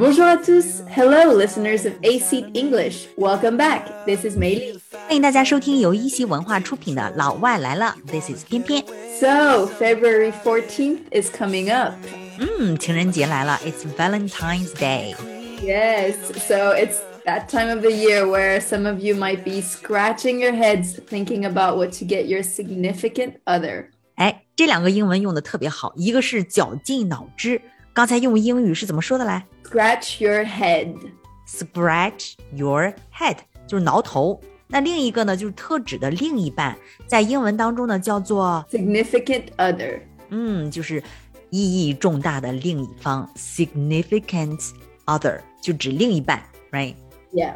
Bonjour à tous, hello listeners of AC English, welcome back. This is Mei Li. 欢迎大家收听由一席文化出品的《老外来了》，This is 翩翩。So February fourteenth is coming up. Hmm, 嗯，情人节来了，It's Valentine's Day. Yes, so it's that time of the year where some of you might be scratching your heads thinking about what to get your significant other. 哎，这两个英文用的特别好，一个是绞尽脑汁。刚才用英语是怎么说的来 Scratch your head.？Scratch your head 就是挠头。那另一个呢，就是特指的另一半，在英文当中呢叫做 Significant other. 嗯，就是意义重大的另一方，significant other 就指另一半，right？Yeah.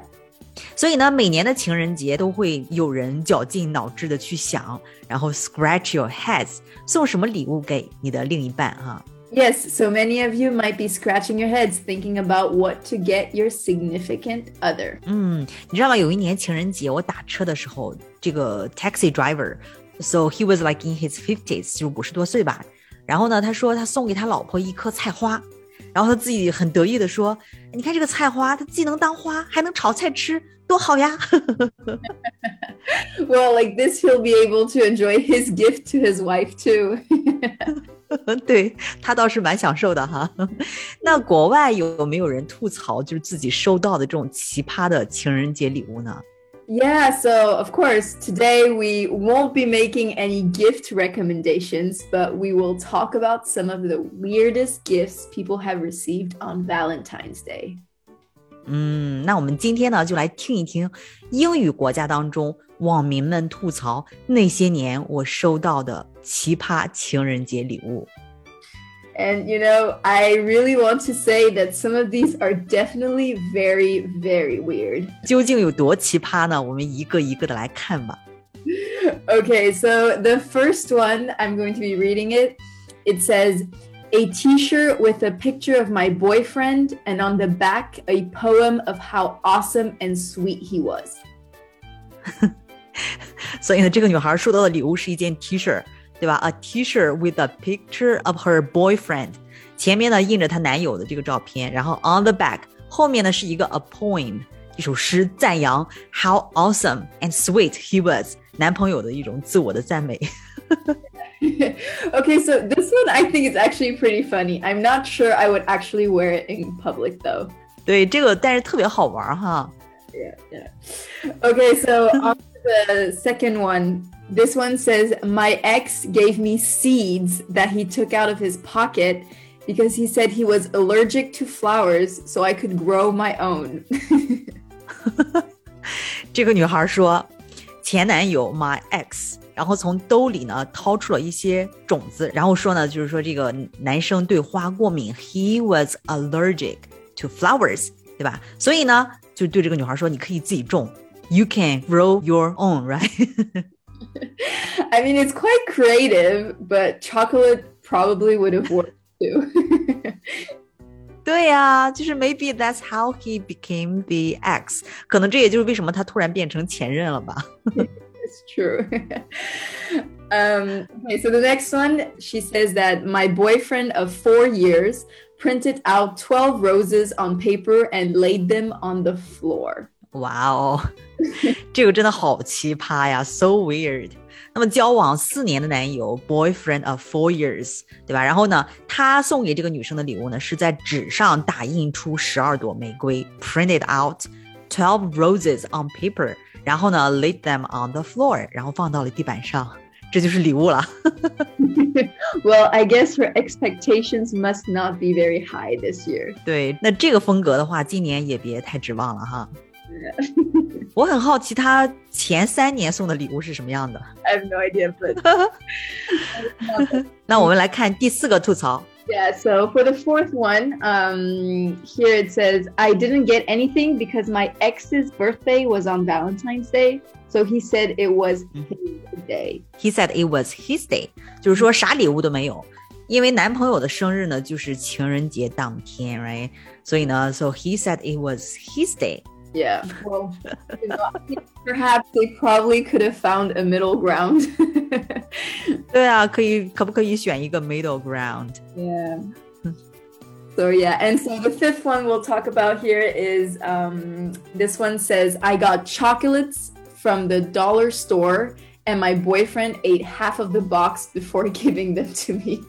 所以呢，每年的情人节都会有人绞尽脑汁的去想，然后 scratch your heads，送什么礼物给你的另一半哈、Yes, so many of you might be scratching your heads thinking about what to get your significant other. 嗯，你知道吗？有一年情人节，我打车的时候，这个 taxi driver，so he was like in his fifties，就是五十多岁吧。然后呢，他说他送给他老婆一颗菜花，然后他自己很得意的说：“你看这个菜花，它既能当花，还能炒菜吃，多好呀！” Well, like this, he'll be able to enjoy his gift to his wife too. 对他倒是蛮享受的哈。那国外有没有人吐槽就是自己收到的这种奇葩的情人节礼物呢？ yeah, so of course, today we won't be making any gift recommendations, but we will talk about some of the weirdest gifts people have received on Valentine's Day. 嗯，那我们今天呢就来听一听英语国家当中网民们吐槽那些年我收到的奇葩情人节礼物。 And you know, I really want to say that some of these are definitely very, very weird. 究竟有多奇葩呢？我们一个一个的来看吧。 Okay, so the first one, I'm going to be reading it. It says, a t shirt with a picture of my boyfriend, and on the back, a poem of how awesome and sweet he was. 所以呢，这个女孩收到的礼物是一件 T 恤，对吧？A T-shirt with a picture of her boyfriend，前面呢印着她男友的这个照片，然后 on the back 后面呢是一个 a poem，一首诗赞扬 how awesome and sweet he was，男朋友的一种自我的赞美。 okay, so this one I think is actually pretty funny. I'm not sure I would actually wear it in public though. 对，这个但是特别好玩哈。 Yeah, yeah. Okay, so on to the second one. This one says, My ex gave me seeds that he took out of his pocket because he said he was allergic to flowers, so I could grow my own. 这个女孩说，前男友 my ex， 然后从兜里呢掏出了一些种子，然后说呢，就是说这个男生对花过敏，he was allergic to flowers，对吧？所以呢，就对这个女孩说，你可以自己种，you can grow your own，right？ I mean, it's quite creative, but chocolate probably would have worked too. 对呀、就是 maybe that's how he became the ex，可能这也就是为什么他突然变成前任了吧。 It's true. um, okay, so the next one, she says that my boyfriend of four years printed out 12 roses on paper and laid them on the floor. 哇哦，这个真的好奇葩呀，so weird。那么交往四年的男友，boyfriend of four years，对吧？然后呢，他送给这个女生的礼物呢，是在纸上打印出十二朵玫瑰，printed out twelve roses on paper， 然后呢，laid them on the floor，然后放到了地板上，这就是礼物了。 Well, I guess her expectations must not be very high this year. 对，那这个风格的话，今年也别太指望了哈。我很好奇，他前三年送的礼物是什么样的。 I have no idea, but 那我们来看第四个吐槽。 yeah. So for the fourth one, um, here it says I didn't get anything because my ex's birthday was on Valentine's Day, so he said it was his day. He said it was his day，就是说啥礼物都没有，因为男朋友的生日呢就是情人节当天，right？所以呢，so he said it was his day。 Yeah. Well, you know, I think perhaps they probably could have found a middle ground. 对啊，可以可不可以选一个 middle ground？ yeah. So yeah, and so the fifth one we'll talk about here is um, this one says I got chocolates from the dollar store and my boyfriend ate half of the box before giving them to me.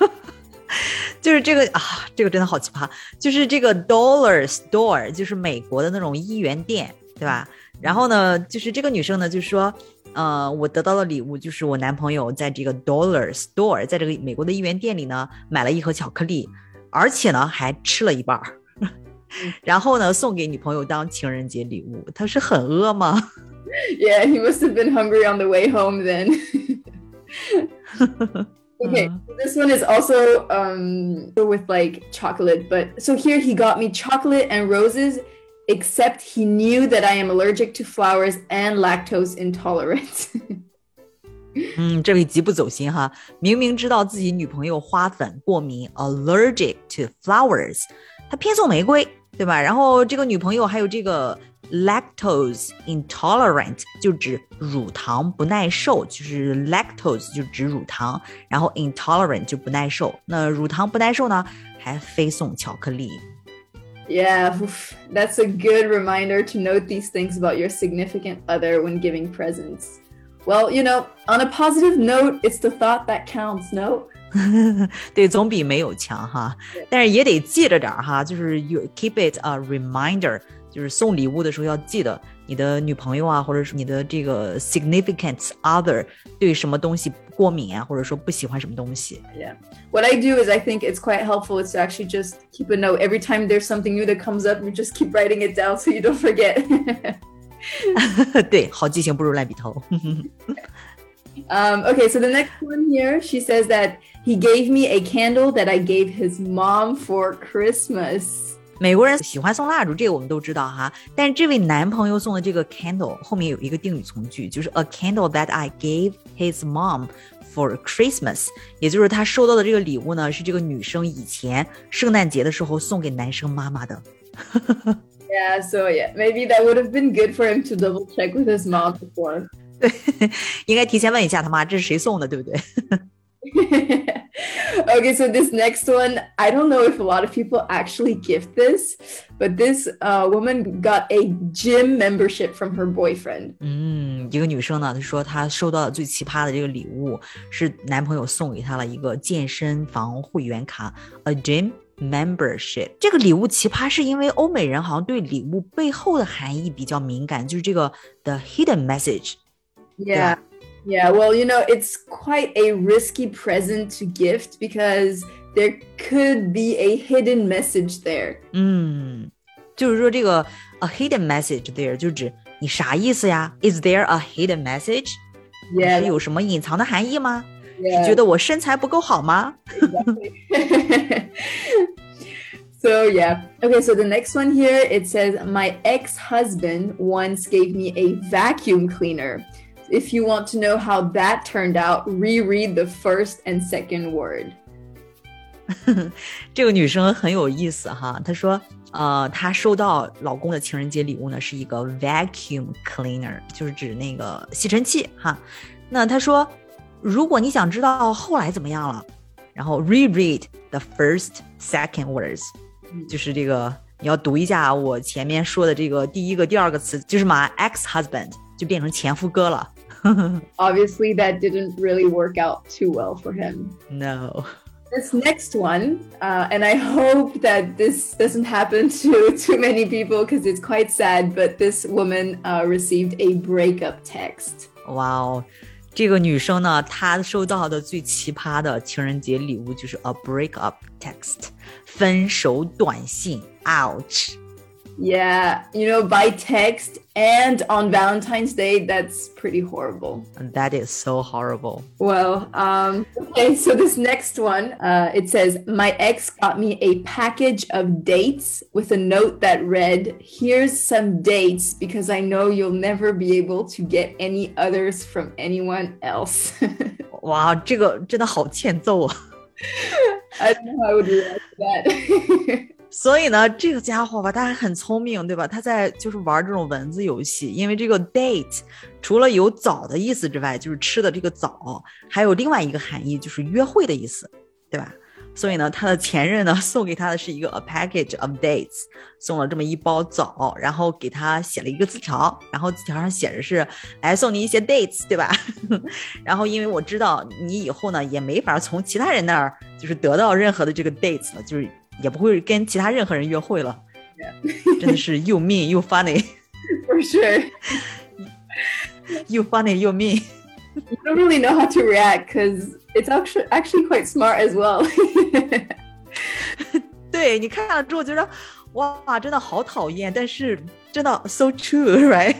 就是这个啊，这个真的好奇葩。就是这个 dollar store，就是美国的那种一元店，对吧？然后呢，就是这个女生呢，就说，呃，我得到的礼物就是我男朋友在这个 dollar store，在这个美国的一元店里呢，买了一盒巧克力，而且呢还吃了一半儿，然后呢送给女朋友当情人节礼物。他是很饿吗？Yeah, he must have been hungry on the way home then. okay, uh-huh. this one is also um with like chocolate, but so here he got me chocolate and roses, except he knew that I am allergic to flowers and lactose intolerant. 嗯，这位极不走心哈，明明知道自己女朋友花粉过敏，allergic to flowers，他偏送玫瑰，对吧？然后这个女朋友还有这个 lactose intolerant 就指乳糖不耐受，就是 lactose 就指乳糖，然后 intolerant 就不耐受。那乳糖不耐受呢，还非送巧克力。Yeah, that's a good reminder to note these things about your significant other when giving presents. Well, you know, on a positive note, it's the thought that counts, no? 对，总比没有强哈，但是也得记着点哈，就是 you keep it a reminder， 就是送礼物的时候要记得你的女朋友啊，或者是你的这个 significant other 对什么东西过敏啊，或者说不喜欢什么东西。Yeah, what I do is I think it's quite helpful is to actually just keep a note every time there's something new that comes up, you just keep writing it down so you don't forget. 对，好记性不如烂笔头。um, okay, so the next one here, she says that he gave me a candle that I gave his mom for Christmas. 美国人喜欢送蜡烛，这个我们都知道哈。但是这位男朋友送的这个 candle 后面有一个定语从句，就是 a candle that I gave his mom for Christmas，也就是他收到的这个礼物呢，是这个女生以前圣诞节的时候送给男生妈妈的。yeah, so yeah, maybe that would have been good for him to double check with his mom before. 对，应该提前问一下他妈这是谁送的，对不对 ？okay, so this next one, I don't know if a lot of people actually gift this, but this uh, woman got a gym membership from her boyfriend. 嗯，一个女生呢，她说她收到的最奇葩的这个礼物是男朋友送给她了一个健身房会员卡，a gym membership。这个礼物奇葩是因为欧美人好像对礼物背后的含义比较敏感，就是这个 the hidden message。Yeah. Yeah, well, you know, it's quite a risky present to gift because there could be a hidden message there. 嗯，就是说这个 a hidden message there 就指你啥意思呀？Is there a hidden message? Yeah. 是有什么隐藏的含义吗？Yeah. 是觉得我身材不够好吗？Exactly. So yeah. Okay, so the next one here it says my ex-husband once gave me a vacuum cleaner if you want to know how that turned out, reread the first and second word. 这个女生很有意思哈，她说，呃，她收到老公的情人节礼物呢，是一个 vacuum cleaner，就是指那个吸尘器哈。那她说，如果你想知道后来怎么样了，然后 reread the first second words，就是这个你要读一下我前面说的这个第一个、第二个词，就是 my ex husband 就变成前夫哥了。 Obviously, that didn't really work out too well for him. No. This next one, uh, and I hope that this doesn't happen to too many people because it's quite sad, but this woman uh, received a breakup text. Wow. 这个女生呢，她收到的最奇葩的情人节礼物就是 a breakup text，分手短信。 Ouch！yeah, you know, by text and on Valentine's Day, that's pretty horrible. That is so horrible. Well, um, okay, so this next one, uh, it says, My ex got me a package of dates with a note that read, Here's some dates because I know you'll never be able to get any others from anyone else. 哇，这个真的好欠揍啊！I don't know how I would react to that. 所以呢，这个家伙吧，他还很聪明，对吧？他在就是玩这种文字游戏，因为这个 date 除了有早的意思之外，就是吃的这个早，还有另外一个含义，就是约会的意思，对吧？所以呢，他的前任呢 送给他的是一个 a package of dates，送了这么一包枣，然后给他写了一个字条，然后字条上写着是，来送你一些 dates，对吧？然后因为我知道你以后呢也没法从其他人那儿就是得到任何的这个 dates 了，就是也不会跟其他任何人约会了，真的是又 mean 又 funny。For sure. 又 funny 又 mean. You don't really know how to react because it's actually actually quite smart as well. 对你看了之后觉得哇，真的好讨厌，但是真的 so true，right？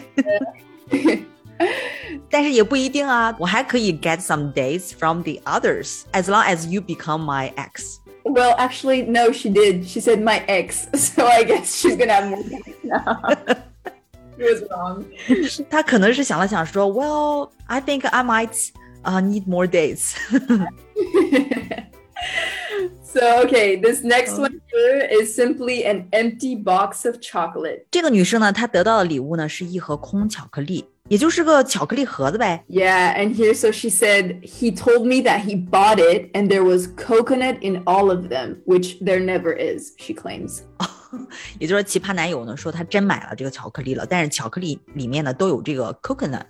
但是也不一定啊，我还可以 get some dates from the others as long as you become my ex。 well, actually, no, she did. She said my ex, so I guess she's gonna have more dates now. She was wrong. 他可能是想了想说，Well, I think I might uh need more dates 。 so okay, this next one here is simply an empty box of chocolate. 这个女生呢，她得到的礼物呢是一盒空巧克力， 也就是个巧克力盒子呗。 Yeah, and here, so she said he told me that he bought it and there was coconut in all of them, which there never is, she claims. 也就是说，奇葩男友呢说他真买了这个巧克力了，但是巧克力里面呢都有这个 coconut，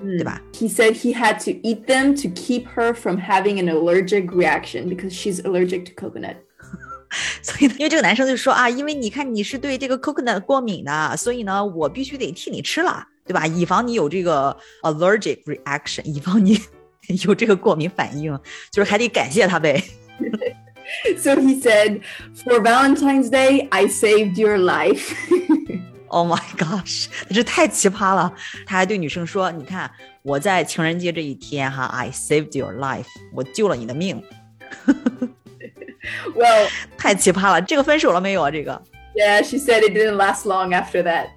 对吧？ He said he had to eat them to keep her from having an allergic reaction because she's allergic to coconut. 所以呢，因为这个男生就说啊，因为你看你是对这个 coconut 过敏的，所以呢，我必须得替你吃了， 对吧？以防你有这个 allergic reaction，以防你有这个过敏反应，就是还得感谢他呗。 So he said, For Valentine's Day, I saved your life. Oh my gosh，这太奇葩了！他还对女生说：“你看，我在情人节这一天哈，I saved your life，我救了你的命。 well, ”太奇葩了！这个分手了没有啊？这个 yeah, she said it didn't last long after that.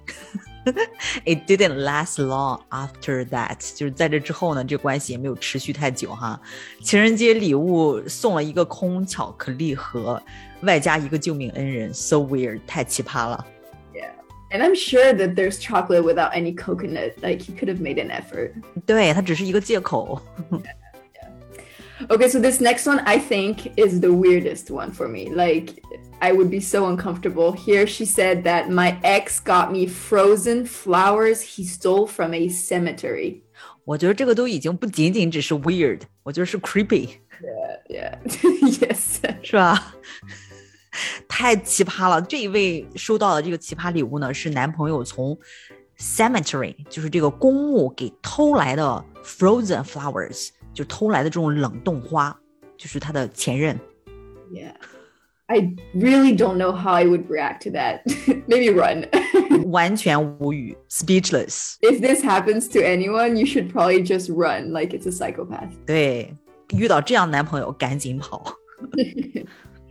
It didn't last long after that，就是在这之后呢，这关系也没有持续太久哈。情人节礼物送了一个空巧克力盒，外加一个救命恩人，so weird，太奇葩了。 And I'm sure that there's chocolate without any coconut. Like he could have made an effort. 对，它只是一个借口。 Okay, so this next one I think is the weirdest one for me. Like I would be so uncomfortable. Here she said that my ex got me frozen flowers he stole from a cemetery. 我觉得这个都已经不仅仅只是 weird，我觉得是 creepy。 Yeah. yes. 是吧？太奇葩了！这一位收到的这个奇葩礼物呢，是男朋友从 cemetery，就是这个公墓给偷来的 frozen flowers，就偷来的这种冷冻花，就是他的前任。 Yeah. I really don't know how I would react to that. Maybe run. 完全无语，speechless。 if this happens to anyone, you should probably just run like it's a psychopath. 对，遇到这样男朋友赶紧跑。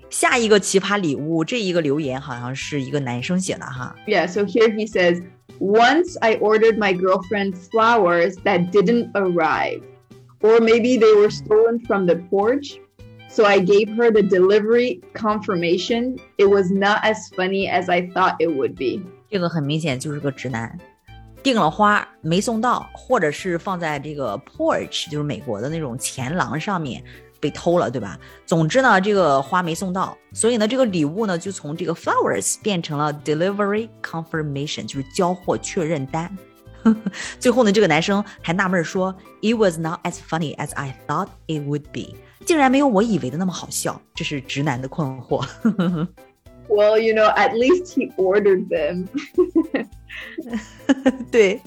下一个奇葩礼物，这一个留言好像是一个男生写的哈。 Yeah, so here he says, Once I ordered my girlfriend flowers that didn't arrive, or maybe they were stolen from the porch. So I gave her the delivery confirmation. It was not as funny as I thought it would be. 这个很明显就是个直男，订了花没送到，或者是放在这个 porch，就是美国的那种前廊上面被偷了，对吧？总之呢，这个花没送到，所以呢，这个礼物呢就从这个 flowers 变成了 delivery confirmation，就是交货确认单。最后呢，这个男生还纳闷说，It was not as funny as I thought it would be， 竟然没有我以为的那么好笑，这是直男的困惑。 Well, you know, at least he ordered them. 对，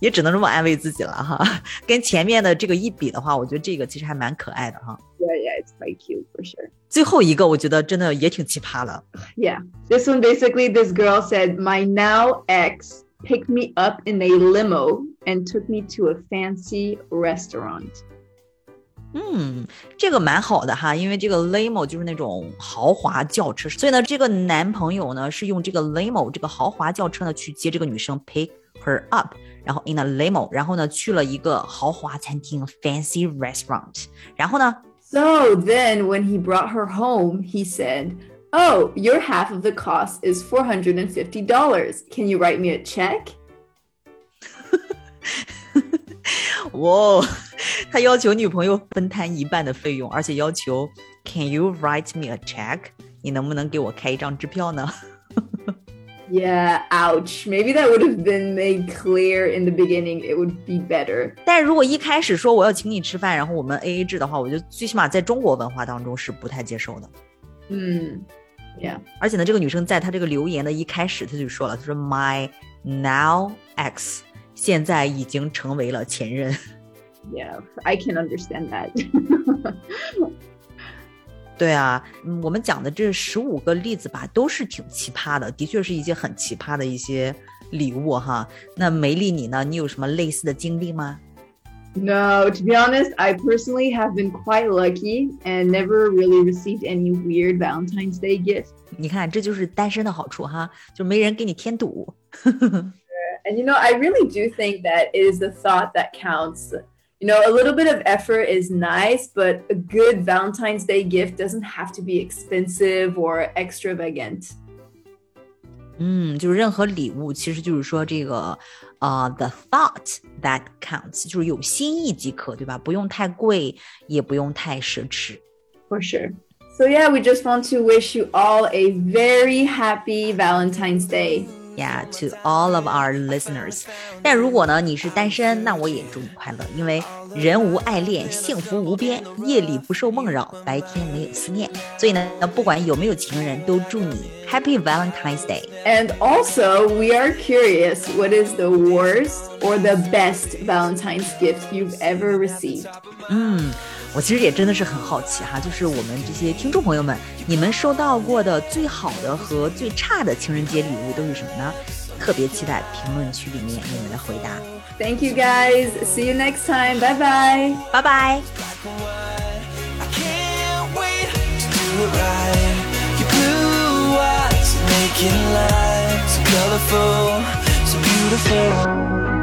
也只能这么安慰自己了哈。跟前面的这个一比的话，我觉得这个其实还蛮可爱的哈。 Yeah, yeah, it's quite cute for sure. 最后一个，我觉得真的也挺奇葩的。 Yeah. This one basically, this girl said, My now ex picked me up in a limo and took me to a fancy restaurant. 嗯，这个蛮好的哈，因为这个 limo 就是那种豪华轿车，所以呢，这个男朋友呢是用这个 limo 这个豪华轿车呢去接这个女生，pick her up，然后 in a limo，然后呢去了一个豪华餐厅 fancy restaurant，然后呢 So then, when he brought her home, he said, Oh, your half of the cost is $450. Can you write me a check? 哇， 他要求女朋友分摊一半的费用，而且要求 Can you write me a check？你能不能给我开一张支票呢？Yeah, ouch. Maybe that would have been made clear in the beginning. It would be better. 但如果一开始说我要请你吃饭，然后我们 A A 制的话，我觉得最起码在中国文化当中是不太接受的。嗯，Yeah. 而且呢，这个女生在她这个留言的一开始，她就说了，她说 My now ex 现在已经成为了前任。 yeah, I can understand that. 对啊，我们讲的这十五个例子吧，都是挺奇葩的，的确是一些很奇葩的一些礼物哈。那梅莉你呢？你有什么类似的经历吗？No, to be honest, I personally have been quite lucky and never really received any weird Valentine's Day gift. 你看，这就是单身的好处哈，就没人给你添堵。and you know, I really do think that it is the thought that counts. You know, a little bit of effort is nice, but a good Valentine's Day gift doesn't have to be expensive or extravagant. 嗯，就是任何礼物，其实就是说这个，呃、uh,，the thought that counts，就是有心意即可，对吧？不用太贵，也不用太奢侈。For sure. So yeah, we just want to wish you all a very happy Valentine's Day. Yeah, to all of our listeners。但如果呢你是单身，那我也祝你快乐，因为人无爱恋，幸福无边，夜里不受梦扰，白天没有思念。所以呢，不管有没有情人，都祝你 Happy Valentine's Day。And also, we are curious, what is the worst or the best Valentine's gift you've ever received? 嗯。 我其实也真的是很好奇哈，就是我们这些听众朋友们，你们收到过的最好的和最差的情人节礼物都是什么呢？特别期待评论区里面你们的回答。Thank you guys. See you next time. Bye bye. Bye bye. Making life so colorful, so beautiful.